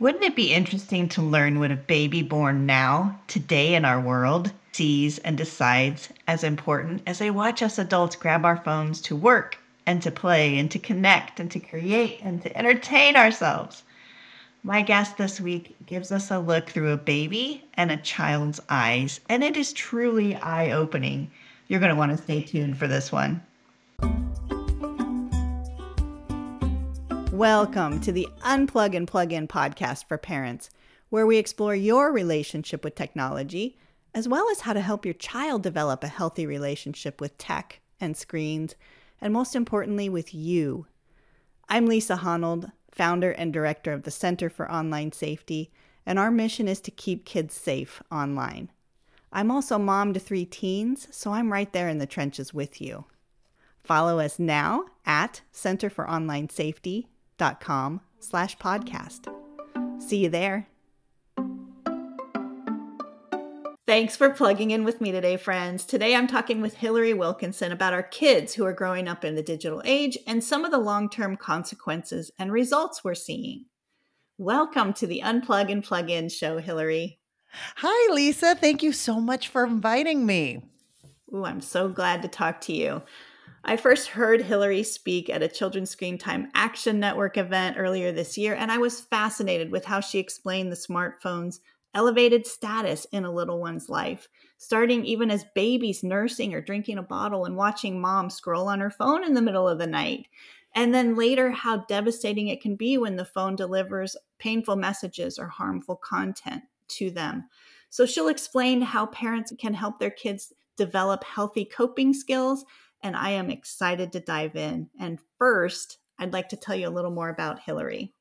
Wouldn't it be interesting to learn what a baby born now, today in our world, sees and decides as important as they watch us adults grab our phones to work and to play and to connect and to create and to entertain ourselves? My guest this week gives us a look through a baby and a child's eyes, and it is truly eye opening. You're going to want to stay tuned for this one. Welcome to the Unplug and Plug In podcast for parents, where we explore your relationship with technology, as well as how to help your child develop a healthy relationship with tech and screens, and most importantly, with you. I'm Lisa Honold, founder and director of the Center for Online Safety, and our mission is to keep kids safe online. I'm also mom to three teens, so I'm right there in the trenches with you. Follow us now at Center for Online Safety com slash podcast. See you there. Thanks for plugging in with me today, friends. Today I'm talking with Hillary Wilkinson about our kids who are growing up in the digital age and some of the long term consequences and results we're seeing. Welcome to the Unplug and Plug In show, Hillary. Hi, Lisa. Thank you so much for inviting me. Ooh, I'm so glad to talk to you. I first heard Hillary speak at a Children's Screen Time Action Network event earlier this year, and I was fascinated with how she explained the smartphone's elevated status in a little one's life, starting even as babies nursing or drinking a bottle and watching mom scroll on her phone in the middle of the night. And then later, how devastating it can be when the phone delivers painful messages or harmful content to them. So she'll explain how parents can help their kids develop healthy coping skills and I am excited to dive in. And first, I'd like to tell you a little more about Hillary.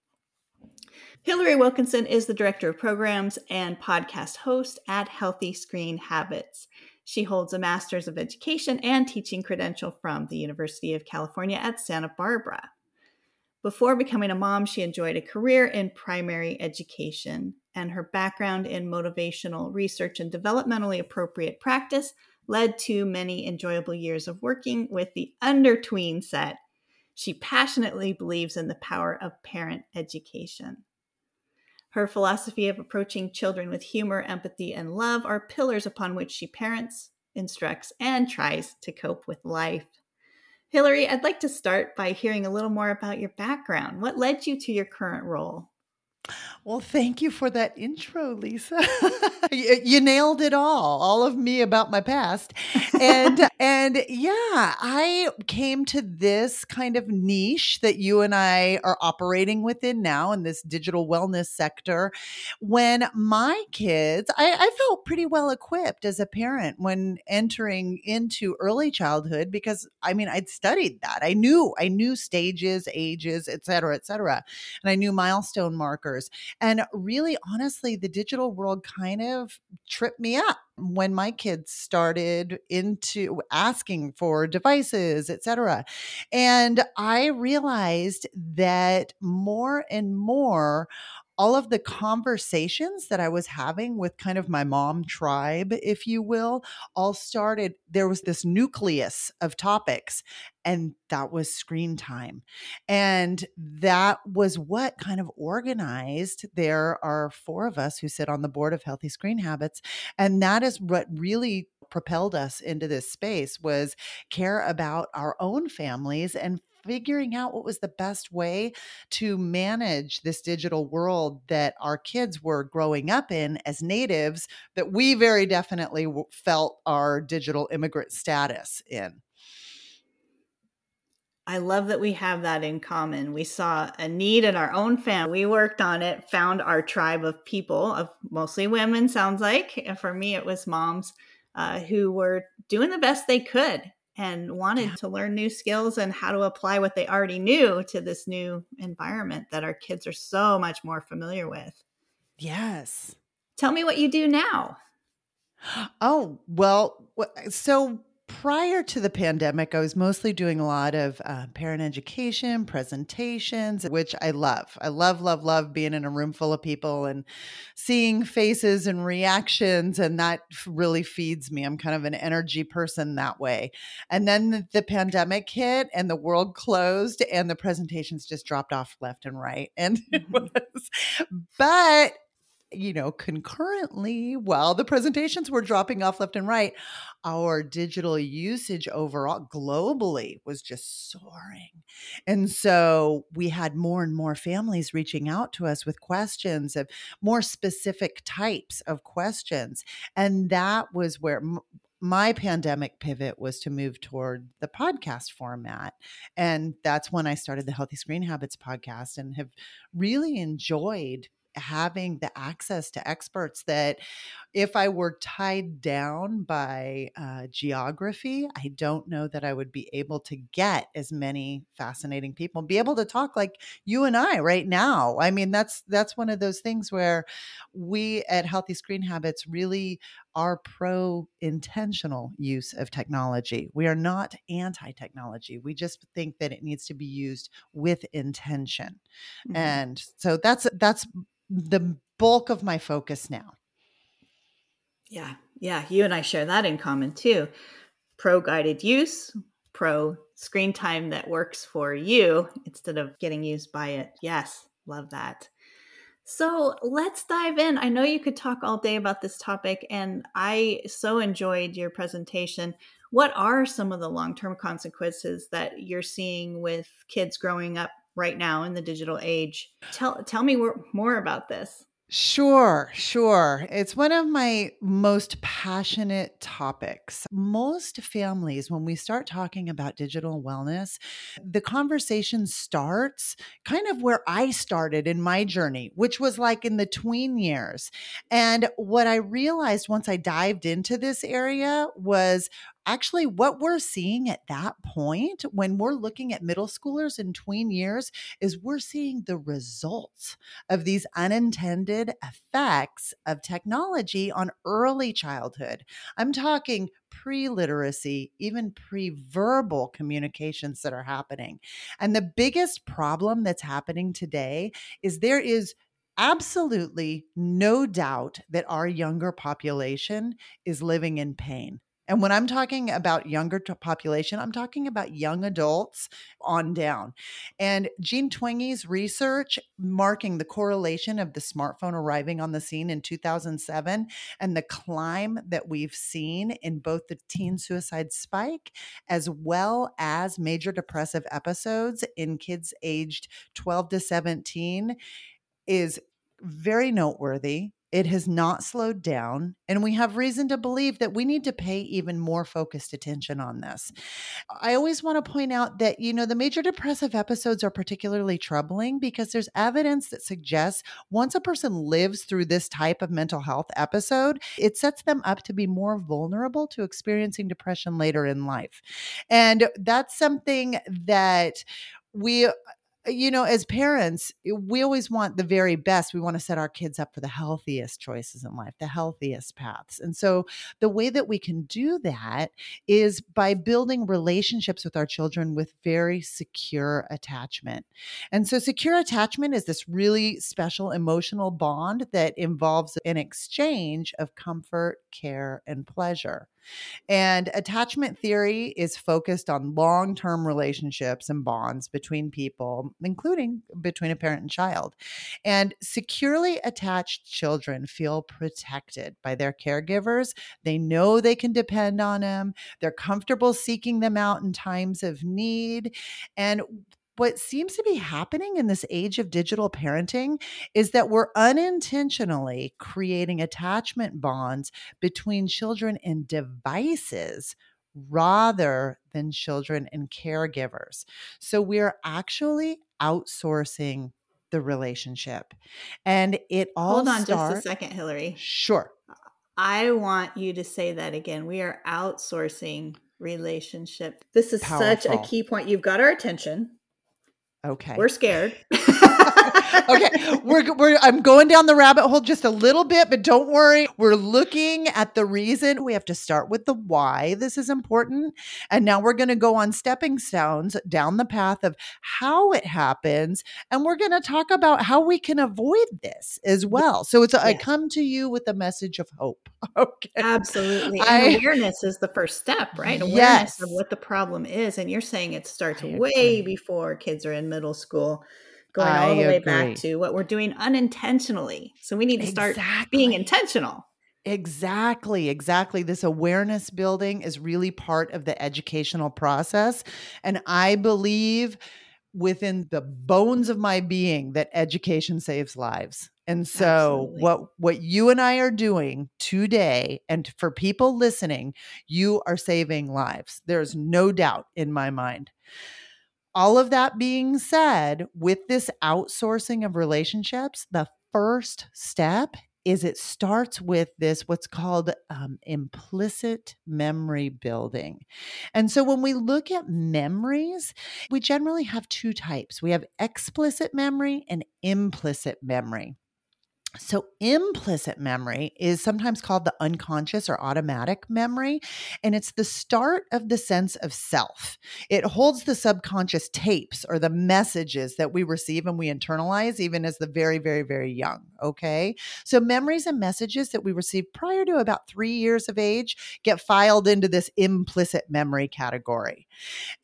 Hillary Wilkinson is the Director of Programs and podcast host at Healthy Screen Habits. She holds a Master's of Education and Teaching credential from the University of California at Santa Barbara. Before becoming a mom, she enjoyed a career in primary education, and her background in motivational research and developmentally appropriate practice led to many enjoyable years of working with the undertween set. She passionately believes in the power of parent education. Her philosophy of approaching children with humor, empathy, and love are pillars upon which she parents, instructs, and tries to cope with life. Hillary, I'd like to start by hearing a little more about your background. What led you to your current role? Well, thank you for that intro, Lisa. you, you, nailed it all, all of me about my past. And and yeah, I came to this kind of niche that you and I are operating within now in this digital wellness sector when my kids, I, I felt pretty well equipped as a parent when entering into early childhood because I mean I'd studied that. I knew, I knew stages, ages, et cetera, et cetera. And I knew milestone markers and really, honestly, the digital world kind of tripped me up when my kids started into asking for devices, etc. And I realized that more and more all of the conversations that I was having with kind of my mom tribe, if you will, all started. There was this nucleus of topics, and that was screen time. And that was what kind of organized. There are four of us who sit on the board of Healthy Screen Habits. And that is what really propelled us into this space was care about our own families and figuring out what was the best way to manage this digital world that our kids were growing up in as natives that we very definitely felt our digital immigrant status in. I love that we have that in common. We saw a need in our own family. We worked on it, found our tribe of people, of mostly women, sounds like. And for me, it was moms uh, who were doing the best they could and wanted to learn new skills and how to apply what they already knew to this new environment that our kids are so much more familiar with. Yes. Tell me what you do now. Oh, well, so prior to the pandemic, I was mostly doing a lot of uh, parent education, presentations, which I love. I love, love, love being in a room full of people and seeing faces and reactions. And that really feeds me. I'm kind of an energy person that way. And then the, the pandemic hit and the world closed and the presentations just dropped off left and right. And it Mhm. was, but you know, concurrently, while the presentations were dropping off left and right, our digital usage overall globally was just soaring. And so we had more and more families reaching out to us with questions of more specific types of questions. And that was where m- my pandemic pivot was to move toward the podcast format. And that's when I started the Healthy Screen Habits podcast and have really enjoyed having the access to experts that if I were tied down by uh, geography, I don't know that I would be able to get as many fascinating people, be able to talk like you and I right now. I mean, that's that's one of those things where we at Healthy Screen Habits really are pro intentional use of technology. We are not anti technology. We just think that it needs to be used with intention. Mhm. And so that's that's the bulk of my focus now. Yeah, yeah, you and I share that in common too. Pro guided use, pro screen time that works for you instead of getting used by it. Yes, love that. So let's dive in. I know you could talk all day about this topic, and I so enjoyed your presentation. What are some of the long term consequences that you're seeing with kids growing up right now in the digital age? Tell, tell me more, more about this. Sure, sure. It's one of my most passionate topics. Most families, when we start talking about digital wellness, the conversation starts kind of where I started in my journey, which was like in the tween years. And what I realized once I dived into this area was actually what we're seeing at that point when we're looking at middle schoolers in tween years is we're seeing the results of these unintended effects of technology on early childhood. I'm talking pre literacy, even pre verbal communications that are happening. And the biggest problem that's happening today is there is absolutely no doubt that our younger population is living in pain. And when I'm talking about younger population, I'm talking about young adults on down. And Jean Twenge's research marking the correlation of the smartphone arriving on the scene in 2007 and the climb that we've seen in both the teen suicide spike as well as major depressive episodes in kids aged 12 to 17 is very noteworthy. It has not slowed down, and we have reason to believe that we need to pay even more focused attention on this. I always want to point out that, you know, the major depressive episodes are particularly troubling because there's evidence that suggests once a person lives through this type of mental health episode, it sets them up to be more vulnerable to experiencing depression later in life. And that's something that we you know, as parents, eh, we always want the very best. We want to set our kids up for the healthiest choices in life, the healthiest paths. And so, the way that we can do that is by building relationships with our children with very secure attachment. And so, secure attachment is this really special emotional bond that involves an exchange of comfort, care, and pleasure. And attachment theory is focused on long term relationships and bonds between people, including between a parent and child. And securely attached children feel protected by their caregivers. They know they can depend on them, they're comfortable seeking them out in times of need. And what seems to be happening in this age of digital parenting is that we're unintentionally creating attachment bonds between children and devices rather than children and caregivers. So we're actually outsourcing the relationship. And it all Hold on start- just a second, Hillary. Sure. I want you to say that again. We are outsourcing relationship. This is such a key point. You've got our attention. Okay. We're scared. okay, we're, we're I'm going down the rabbit hole just a little bit, but don't worry. We're looking at the reason. We have to start with the why this is important, and now we're going to go on stepping stones down the path of how it happens, and we're going to talk about how we can avoid this as well. So it's I come to you with a message of hope. Okay, absolutely. I, awareness is the first step, right? Awareness yes. of what the problem is, and you're saying it starts way before kids are in middle school going I all the way back to what we're doing unintentionally. So we need to start exactly. being intentional. Exactly, exactly. This awareness building is really part of the educational process. And I believe within the bones of my being that education saves lives. And so Absolutely. what what you and I are doing today and for people listening, you are saving lives. There's no doubt in my mind all of that being said, with this outsourcing of relationships, the first step is it starts with this what's called um, implicit memory building. And so when we look at memories, we generally have two types we have explicit memory and implicit memory. So, implicit memory is sometimes called the unconscious or automatic memory, and it's the start of the sense of self. It holds the subconscious tapes or the messages that we receive and we internalize, even as the very, very, very young. Okay. So, memories and messages that we receive prior to about three years of age get filed into this implicit memory category.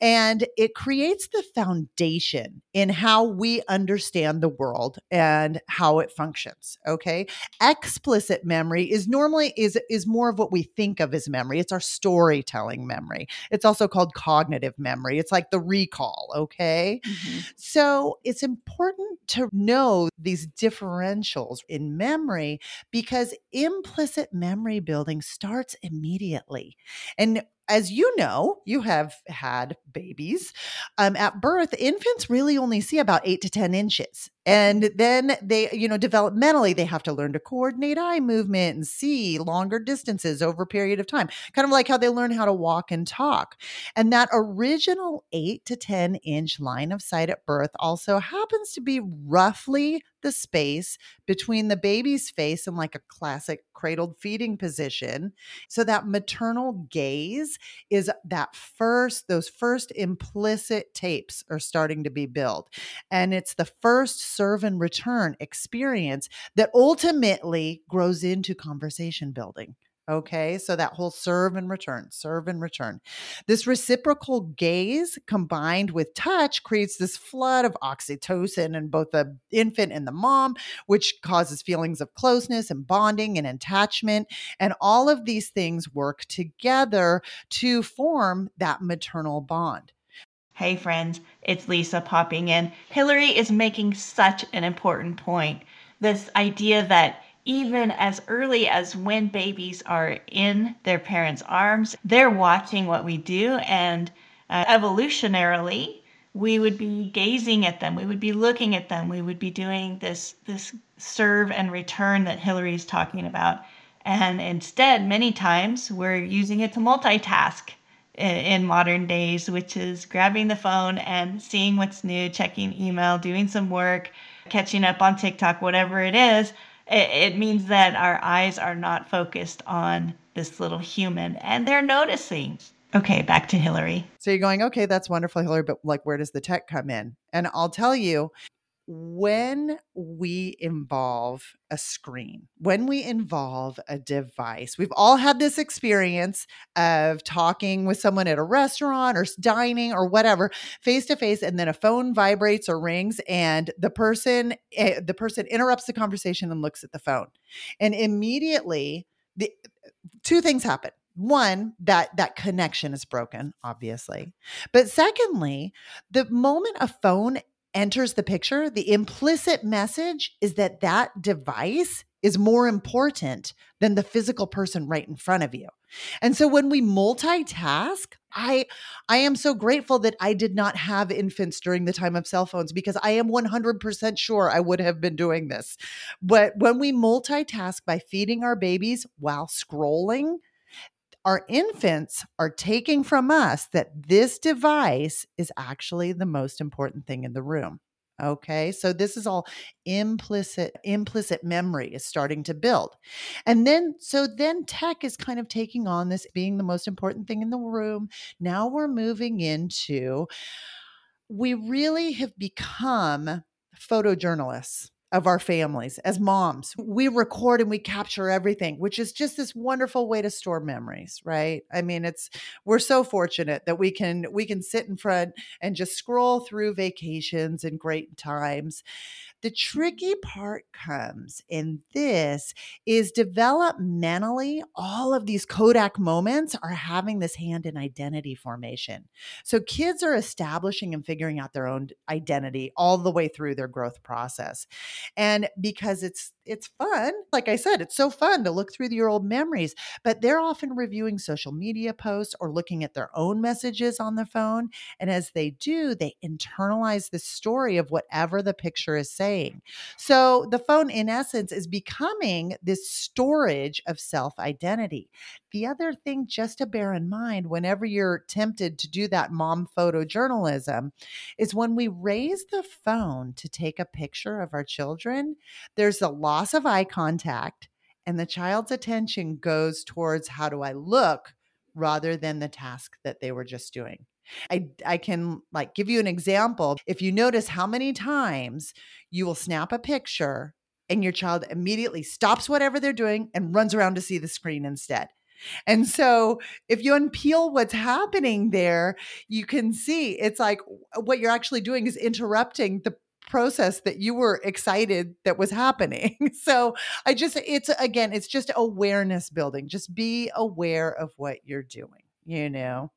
And it creates the foundation in how we understand the world and how it functions okay explicit memory is normally is is more of what we think of as memory it's our storytelling memory it's also called cognitive memory it's like the recall okay mm-hmm. so it's important to know these differentials in memory because implicit memory building starts immediately and as you know, you have had babies. Um, at birth, infants really only see about eight to 10 inches. And then they, you know, developmentally, they have to learn to coordinate eye movement and see longer distances over a period of time, kind of like how they learn how to walk and talk. And that original eight to 10 inch line of sight at birth also happens to be roughly the space between the baby's face and like a classic cradled feeding position. So that maternal gaze is that first, those first implicit tapes are starting to be built. And it's the first serve and return experience that ultimately grows into conversation building. Okay, so that whole serve and return, serve and return. This reciprocal gaze combined with touch creates this flood of oxytocin in both the infant and the mom, which causes feelings of closeness and bonding and attachment. And all of these things work together to form that maternal bond. Hey, friends, it's Lisa popping in. Hillary is making such an important point. This idea that even as early as when babies are in their parents' arms, they're watching what we do. And uh, evolutionarily, we would be gazing at them, we would be looking at them, we would be doing this, this serve and return that Hillary is talking about. And instead, many times, we're using it to multitask in modern days, which is grabbing the phone and seeing what's new, checking email, doing some work, catching up on TikTok, whatever it is it, means that our eyes are not focused on this little human and they're noticing. Okay, back to Hillary. So you're going, okay, that's wonderful, Hillary, but like, where does the tech come in? And I'll tell you, when we involve a screen, when we involve a device, we've all had this experience of talking with someone at a restaurant or dining or whatever, face to face, and then a phone vibrates or rings, and the person eh, the person interrupts the conversation and looks at the phone, and immediately the two things happen. One that that connection is broken obviously. But secondly the moment a phone enters the picture, the implicit message is that that device is more important than the physical person right in front of you. And so when we multitask, I I am so grateful that I did not have infants during the time of cell phones because I am 100% sure I would have been doing this. But when we multitask by feeding our babies while scrolling, our infants are taking from us that this device is actually the most important thing in the room. Okay. So this is all implicit, implicit memory is starting to build. And then, so then tech is kind of taking on this being the most important thing in the room. Now we're moving into, we really have become photojournalists of our families as moms. We record and we capture everything, which is just this wonderful way to store memories, right? I mean, it's we're so fortunate that we can we can sit in front and just scroll through vacations and great times. The tricky part comes in this is developmentally, all of these Kodak moments are having this hand in identity formation. So kids are establishing and figuring out their own identity all the way through their growth process. And because it's it's fun, like I said, it's so fun to look through your old memories, but they're often reviewing social media posts or looking at their own messages on the phone. And as they do, they internalize the story of whatever the picture is saying. So the phone, in essence, is becoming this storage of self identity. The other thing just to bear in mind whenever you're tempted to do that mom photojournalism is when we raise the phone to take a picture of our children, there's a loss of eye contact and the child's attention goes towards how do I look rather than the task that they were just doing. I I can like give you an example. If you notice how many times you will snap a picture and your child immediately stops whatever they're doing and runs around to see the screen instead. And so if you unpeel what's happening there, you can see it's like what you're actually doing is interrupting the process that you were excited that was happening. so I just, it's again, it's just awareness building. Just be aware of what you're doing you know.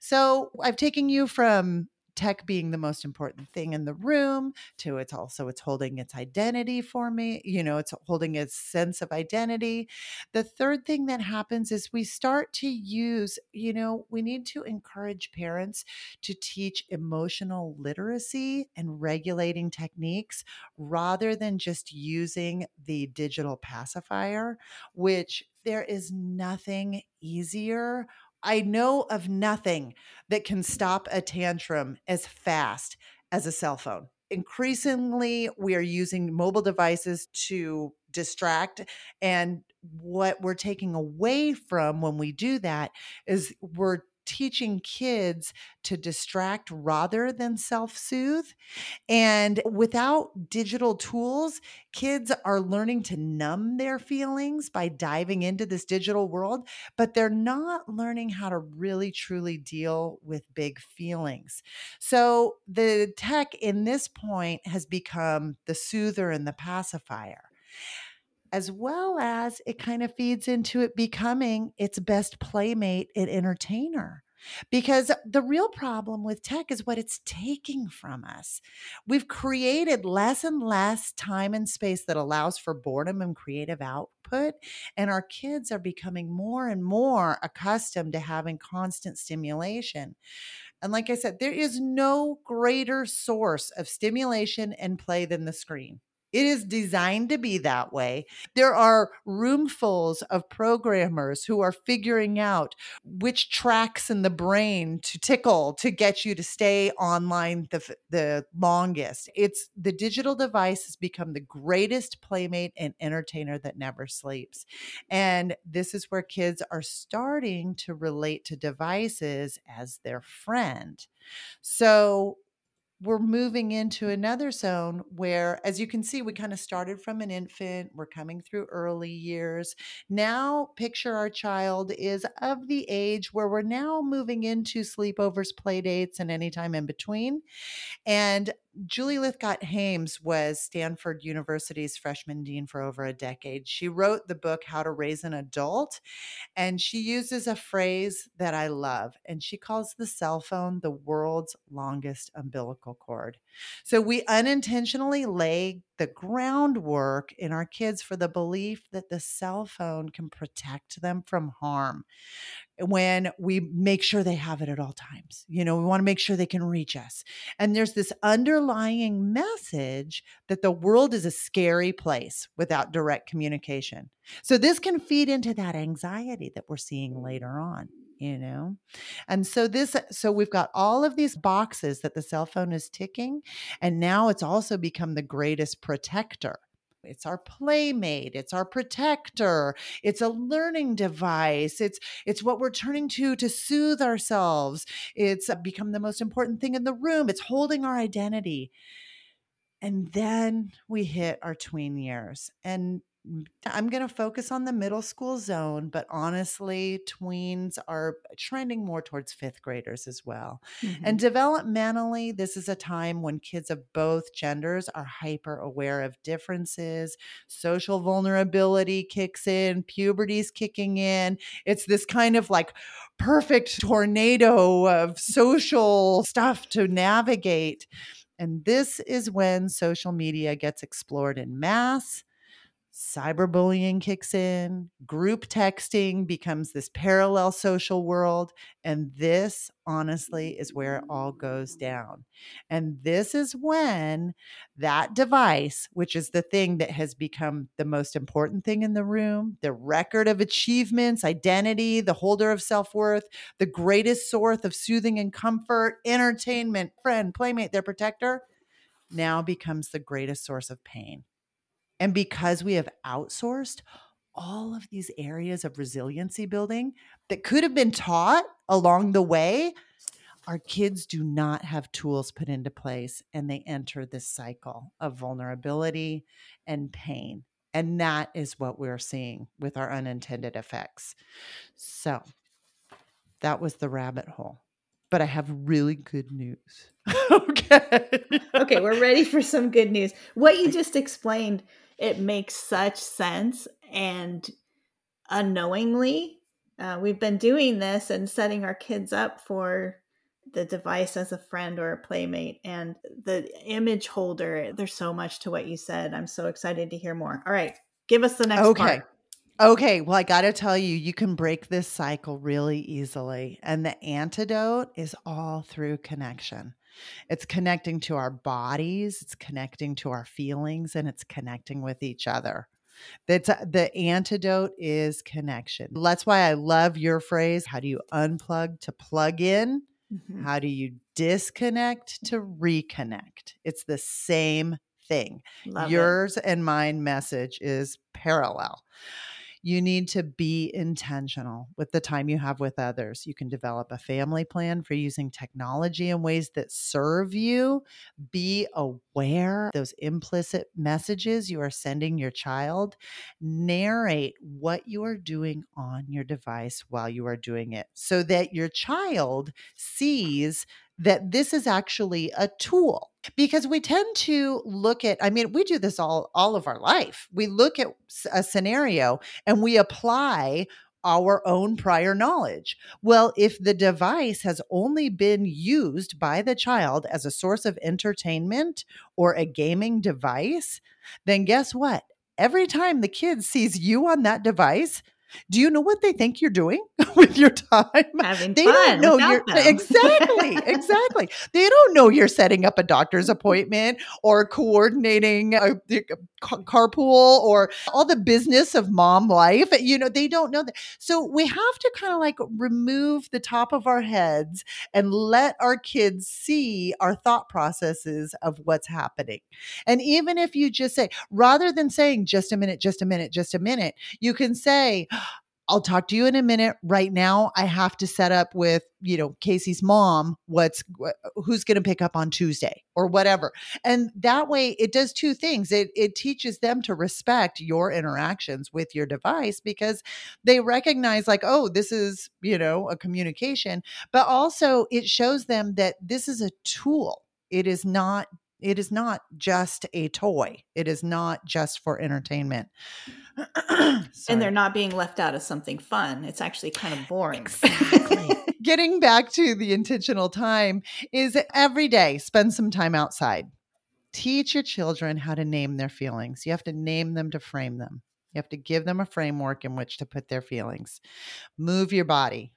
So I've taken you from tech being the most important thing in the room to it's also it's holding its identity for me you know it's holding its sense of identity. The third thing that happens is we start to use you know we need to encourage parents to teach emotional literacy and regulating techniques rather than just using the digital pacifier which there is nothing easier I know of nothing that can stop a tantrum as fast as a cell phone. Increasingly, we are using mobile devices to distract. And what we're taking away from when we do that is we're teaching kids to distract rather than self soothe. And without digital tools, kids are learning to numb their feelings by diving into this digital world, but they're not learning how to really truly deal with big feelings. So the tech in this point has become the soother and the pacifier as well as it kind of feeds into it becoming its best playmate and entertainer. Because the real problem with tech is what it's taking from us. We've created less and less time and space that allows for boredom and creative output. And our kids are becoming more and more accustomed to having constant stimulation. And like I said, there is no greater source of stimulation and play than the screen. It is designed to be that way. There are roomfuls of programmers who are figuring out which tracks in the brain to tickle to get you to stay online the, the longest. It's the digital device has become the greatest playmate and entertainer that never sleeps. And this is where kids are starting to relate to devices as their friend. So we're moving into another zone where, as you can see, we kind of started from an infant, we're coming through early years. Now, picture our child is of the age where we're now moving into sleepovers, play dates, and anytime in between. And Julie Lythcott Haims was Stanford University's freshman dean for over a decade. She wrote the book How to Raise an Adult, and she uses a phrase that I love, and she calls the cell phone the world's longest umbilical cord. So we unintentionally lay the groundwork in our kids for the belief that the cell phone can protect them from harm when we make sure they have it at all times. You know, we want to make sure they can reach us. And there's this underlying message that the world is a scary place without direct communication. So this can feed into that anxiety that we're seeing later on. you know and so this so we've got all of these boxes that the cell phone is ticking and now it's also become the greatest protector it's our playmate it's our protector it's a learning device it's it's what we're turning to to soothe ourselves. It's uh, become the most important thing in the room it's holding our identity. And then we hit our tween years and I'm going to focus on the middle school zone, but honestly, tweens are trending more towards fifth graders as well. Mm-hmm. And developmentally, this is a time when kids of both genders are hyper aware of differences. Social vulnerability kicks in, puberty's kicking in. It's this kind of like perfect tornado of social stuff to navigate. And this is when social media gets explored in mass cyberbullying kicks in, group texting becomes this parallel social world. And this, honestly, is where it all goes down. And this is when that device, which is the thing that has become the most important thing in the room, the record of achievements, identity, the holder of self worth, the greatest source of soothing and comfort, entertainment, friend, playmate, their protector, now becomes the greatest source of pain. And because we have outsourced all of these areas of resiliency building that could have been taught along the way, our kids do not have tools put into place and they enter this cycle of vulnerability and pain. And that is what we're seeing with our unintended effects. So that was the rabbit hole. But I have really good news. okay. okay, we're ready for some good news. What you just explained it makes such sense and unknowingly uh, we've been doing this and setting our kids up for the device as a friend or a playmate and the image holder there's so much to what you said i'm so excited to hear more all right give us the next okay part. Okay, well, I got to tell you, you can break this cycle really easily. And the antidote is all through connection. It's connecting to our bodies, it's connecting to our feelings, and it's connecting with each other. That's uh, the antidote is connection. That's why I love your phrase. How do you unplug to plug in? Mm-hmm. How do you disconnect to reconnect? It's the same thing. Love Yours it. and mine message is parallel you need to be intentional with the time you have with others. You can develop a family plan for using technology in ways that serve you. Be aware those implicit messages you are sending your child. Narrate what you are doing on your device while you are doing it so that your child sees that this is actually a tool because we tend to look at i mean we do this all all of our life we look at a scenario and we apply our own prior knowledge. Well, if the device has only been used by the child as a source of entertainment or a gaming device, then guess what? Every time the kid sees you on that device, do you know what they think you're doing with your time? Having they don't know you're them. exactly, exactly. They don't know you're setting up a doctor's appointment or coordinating a, uh, a, carpool or all the business of mom life. You know, they don't know that. So we have to kind of like remove the top of our heads and let our kids see our thought processes of what's happening. And even if you just say, rather than saying just a minute, just a minute, just a minute, you can say, I'll talk to you in a minute. Right now, I have to set up with, you know, Casey's mom what's who's going to pick up on Tuesday or whatever. And that way it does two things. It it teaches them to respect your interactions with your device because they recognize like, oh, this is, you know, a communication, but also it shows them that this is a tool. It is not it is not just a toy. It is not just for entertainment. and they're not being left out of something fun. It's actually kind of boring. Exactly. Getting back to the intentional time is every day spend some time outside. Teach your children how to name their feelings. You have to name them to frame them. You have to give them a framework in which to put their feelings. Move your body.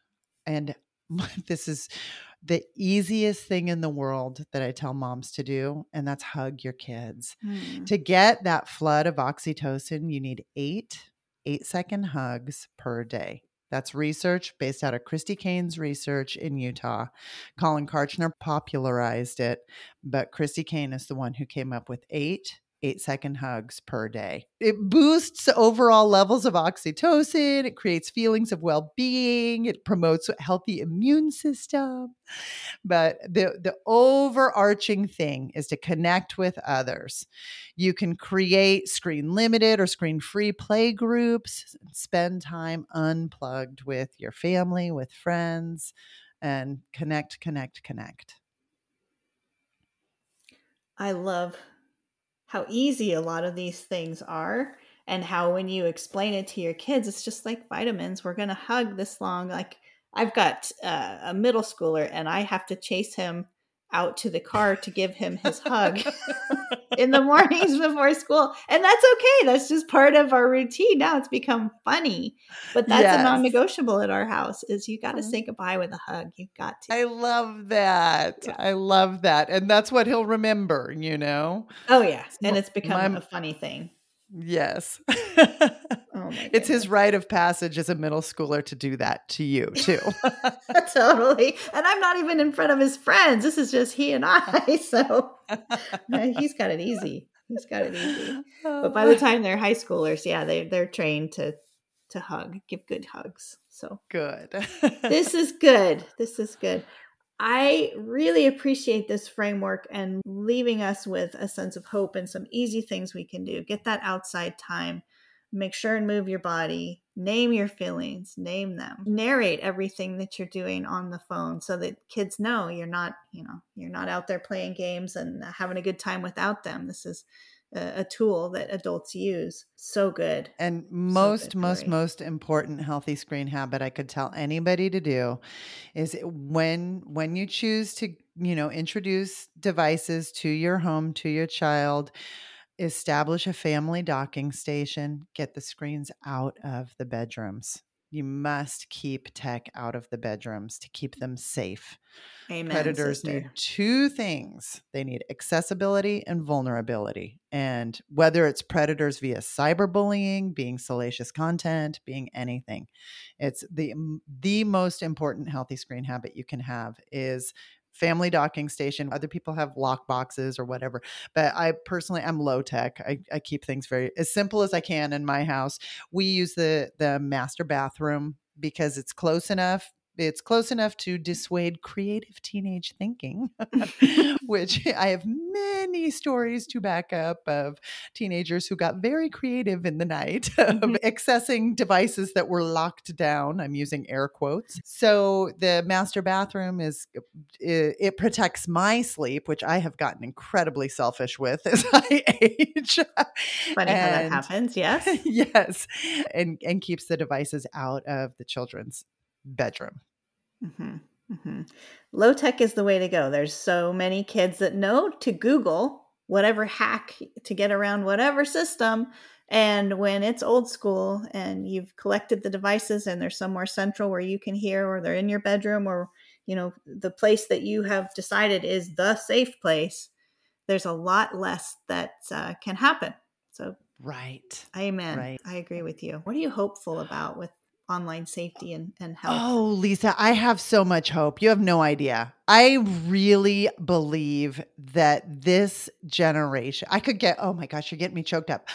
And this is the easiest thing in the world that I tell moms to do, and that's hug your kids. Mm. To get that flood of oxytocin, you need eight eight second hugs per day. That's research based out of Christy Kane's research in Utah. Colin Karchner popularized it, but Christy Kane is the one who came up with eight eight second hugs per day. It boosts overall levels of oxytocin. It creates feelings of well being. It promotes a healthy immune system. But the, the overarching thing is to connect with others. You can create screen limited or screen free play groups, spend time unplugged with your family, with friends, and connect, connect, connect. I love how easy a lot of these things are and how when you explain it to your kids it's just like vitamins we're going to hug this long like i've got uh, a middle schooler and i have to chase him out to the car to give him his hug in the mornings before school. And that's okay. That's just part of our routine. Now it's become funny. But that's yes. a non-negotiable at our house is you got to mm-hmm. say goodbye with a hug. You've got to. I love that. Yeah. I love that. And that's what he'll remember, you know. Oh yeah. And it's become My, a funny thing. Yes. Oh it's his rite of passage as a middle schooler to do that to you too. totally. And I'm not even in front of his friends. This is just he and I. So he's got it easy. He's got it easy. But by the oh. time they're high schoolers, yeah, they they're trained to to hug, give good hugs. So good. this is good. This is good. I really appreciate this framework and leaving us with a sense of hope and some easy things we can do. Get that outside time make sure and move your body name your feelings name them. Narrate everything that you're doing on the phone so that kids know you're not you know you're not out there playing games and having a good time without them. This is a, a tool that adults use. So good. And most so good, most most important healthy screen habit i could tell anybody to do is when when you choose to you know introduce devices to your home to your child establish a family docking station, get the screens out of the bedrooms. You must keep tech out of the bedrooms to keep them safe. Amen, Predators sister. need two things they need accessibility and vulnerability. And whether it's predators via cyberbullying, being salacious content, being anything, it's the, the most important healthy screen habit you can have is family docking station. Other people have lock boxes or whatever. But I personally am low tech. I, I keep things very as simple as I can in my house. We use the the master bathroom because it's close enough it's close enough to dissuade creative teenage thinking, which I have many stories to back up of teenagers who got very creative in the night mm-hmm. of accessing devices that were locked down. I'm using air quotes. So the master bathroom is it, it protects my sleep, which I have gotten incredibly selfish with as I age. Funny and, how that happens. Yes. yes. And and keeps the devices out of the children's bedroom. Mm-hmm. Mm-hmm. Low tech is the way to go. There's so many kids that know to Google whatever hack to get around whatever system. And when it's old school and you've collected the devices and they're somewhere central where you can hear, or they're in your bedroom, or you know the place that you have decided is the safe place, there's a lot less that uh, can happen. So right, amen. Right. I agree with you. What are you hopeful about with online safety and, and health. Oh, Lisa, I have so much hope. You have no idea. I really believe that this generation, I could get, oh my gosh, you're getting me choked up.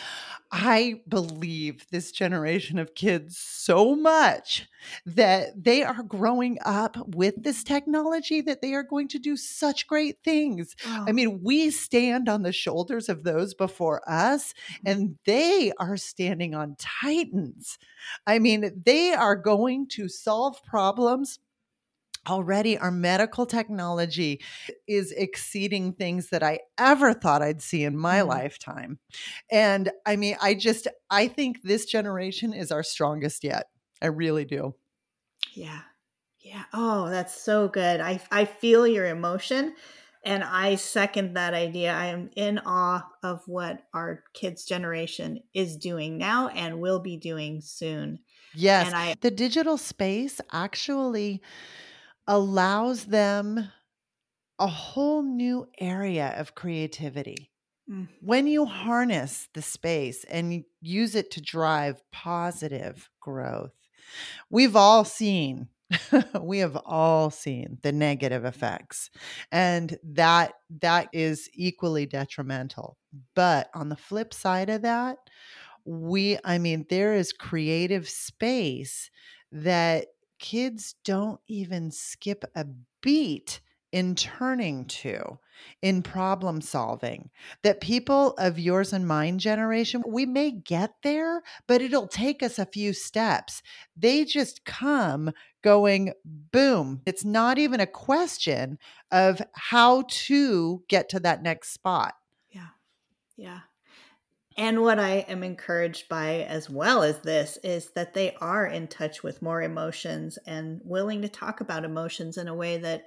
I believe this generation of kids so much that they are growing up with this technology that they are going to do such great things. Oh. I mean, we stand on the shoulders of those before us, mm-hmm. and they are standing on titans. I mean, they are going to solve problems already our medical technology is exceeding things that I ever thought I'd see in my mm. lifetime. And I mean, I just I think this generation is our strongest yet. I really do. Yeah. Yeah. Oh, that's so good. I I feel your emotion and I second that idea. I am in awe of what our kids generation is doing now and will be doing soon. Yes. And I the digital space actually allows them a whole new area of creativity. Mm. When you harness the space and use it to drive positive growth, we've all seen we have all seen the negative effects and that that is equally detrimental but on the flip side of that we i mean there is creative space that kids don't even skip a beat in turning to in problem solving that people of yours and mine generation we may get there but it'll take us a few steps. They just come going boom. It's not even a question of how to get to that next spot. Yeah. Yeah and what I am encouraged by as well as this is that they are in touch with more emotions and willing to talk about emotions in a way that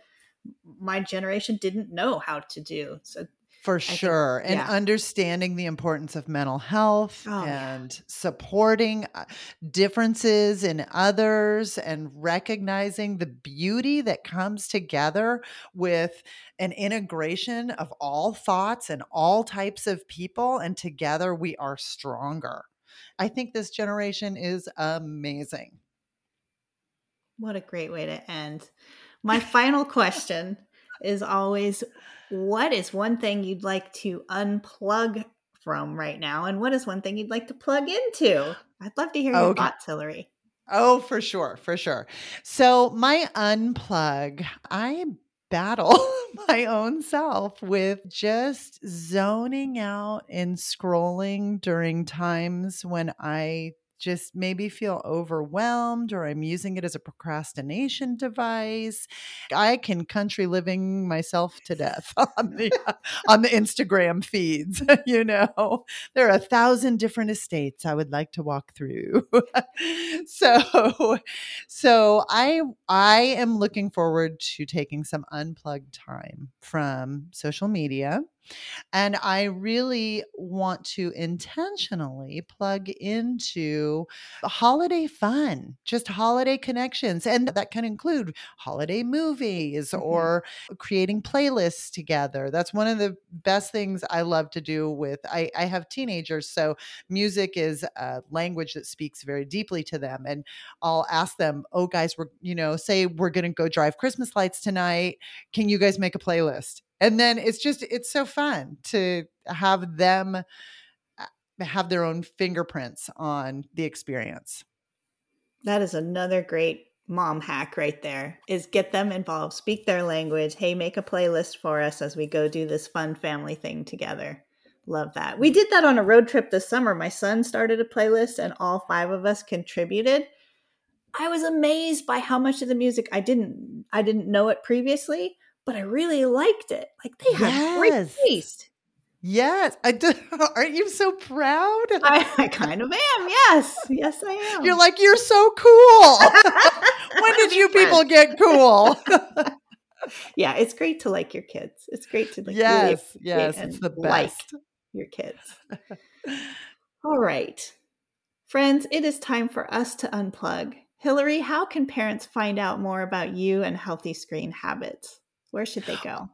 my generation didn't know how to do. So for sure. Think, yeah. And understanding the importance of mental health oh, and yeah. supporting uh, differences in others and recognizing the beauty that comes together with an integration of all thoughts and all types of people. And together we are stronger. I think this generation is amazing. What a great way to end. My final question is always what is one thing you'd like to unplug from right now? And what is one thing you'd like to plug into? I'd love to hear your okay. thoughts, Hillary. Oh, for sure, for sure. So, my unplug, I battle my own self with just zoning out and scrolling during times when I just maybe feel overwhelmed or I'm using it as a procrastination device. I can country living myself to death on the uh, on the Instagram feeds, you know. There are a thousand different estates I would like to walk through. so so I I am looking forward to taking some unplugged time from social media and I really want to intentionally plug into holiday fun, just holiday connections. And that can include holiday movies mm-hmm. or creating playlists together. That's one of the best things I love to do with I, I have teenagers. So music is a language that speaks very deeply to them. And I'll ask them, oh guys, we're, you know, say we're gonna go drive Christmas lights tonight. Can you guys make a playlist? And then it's just it's so fun to have them uh, have their own fingerprints on the experience. That is another great mom hack right there is get them involved speak their language hey make a playlist for us as we go do this fun family thing together. Love that. We did that on a road trip this summer. My son started a playlist and all five of us contributed. I was amazed by how much of the music i didn't i didn't know it previously but I really liked it. Like they had yes. great taste. Yes, I do. Aren't you so proud? I, I, kind of am. Yes, yes, I am. You're like you're so cool. when did you people get cool? yeah, it's great to like your kids. It's great to like yes, really yes, it's the best. Like your kids. All right, friends, it is time for us to unplug. Hillary, how can parents find out more about you and healthy screen habits? Where should they go?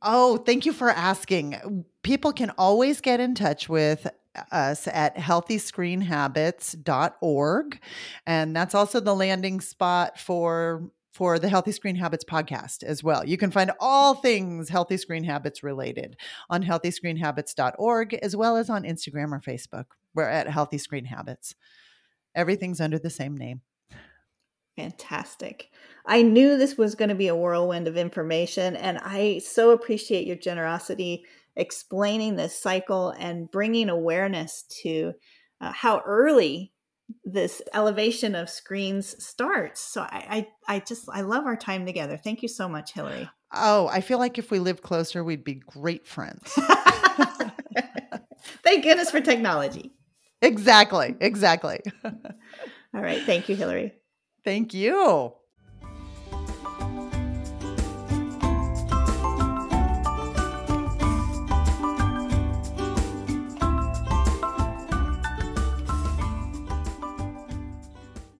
Oh, thank you for asking. People can always get in touch with us at healthyscreenhabits.org and that's also the landing spot for for the Healthy Screen Habits podcast as well. You can find all things Healthy Screen Habits related on healthyscreenhabits.org as well as on Instagram or Facebook. We're at Healthy Screen Habits. Everything's under the same name. Fantastic. I knew this was going to be a whirlwind of information, and I so appreciate your generosity explaining this cycle and bringing awareness to uh, how early this elevation of screens starts. So I, I, I just, I love our time together. Thank you so much, Hillary. Oh, I feel like if we lived closer, we'd be great friends. Thank goodness for technology. Exactly. Exactly. All right. Thank you, Hillary. Thank you.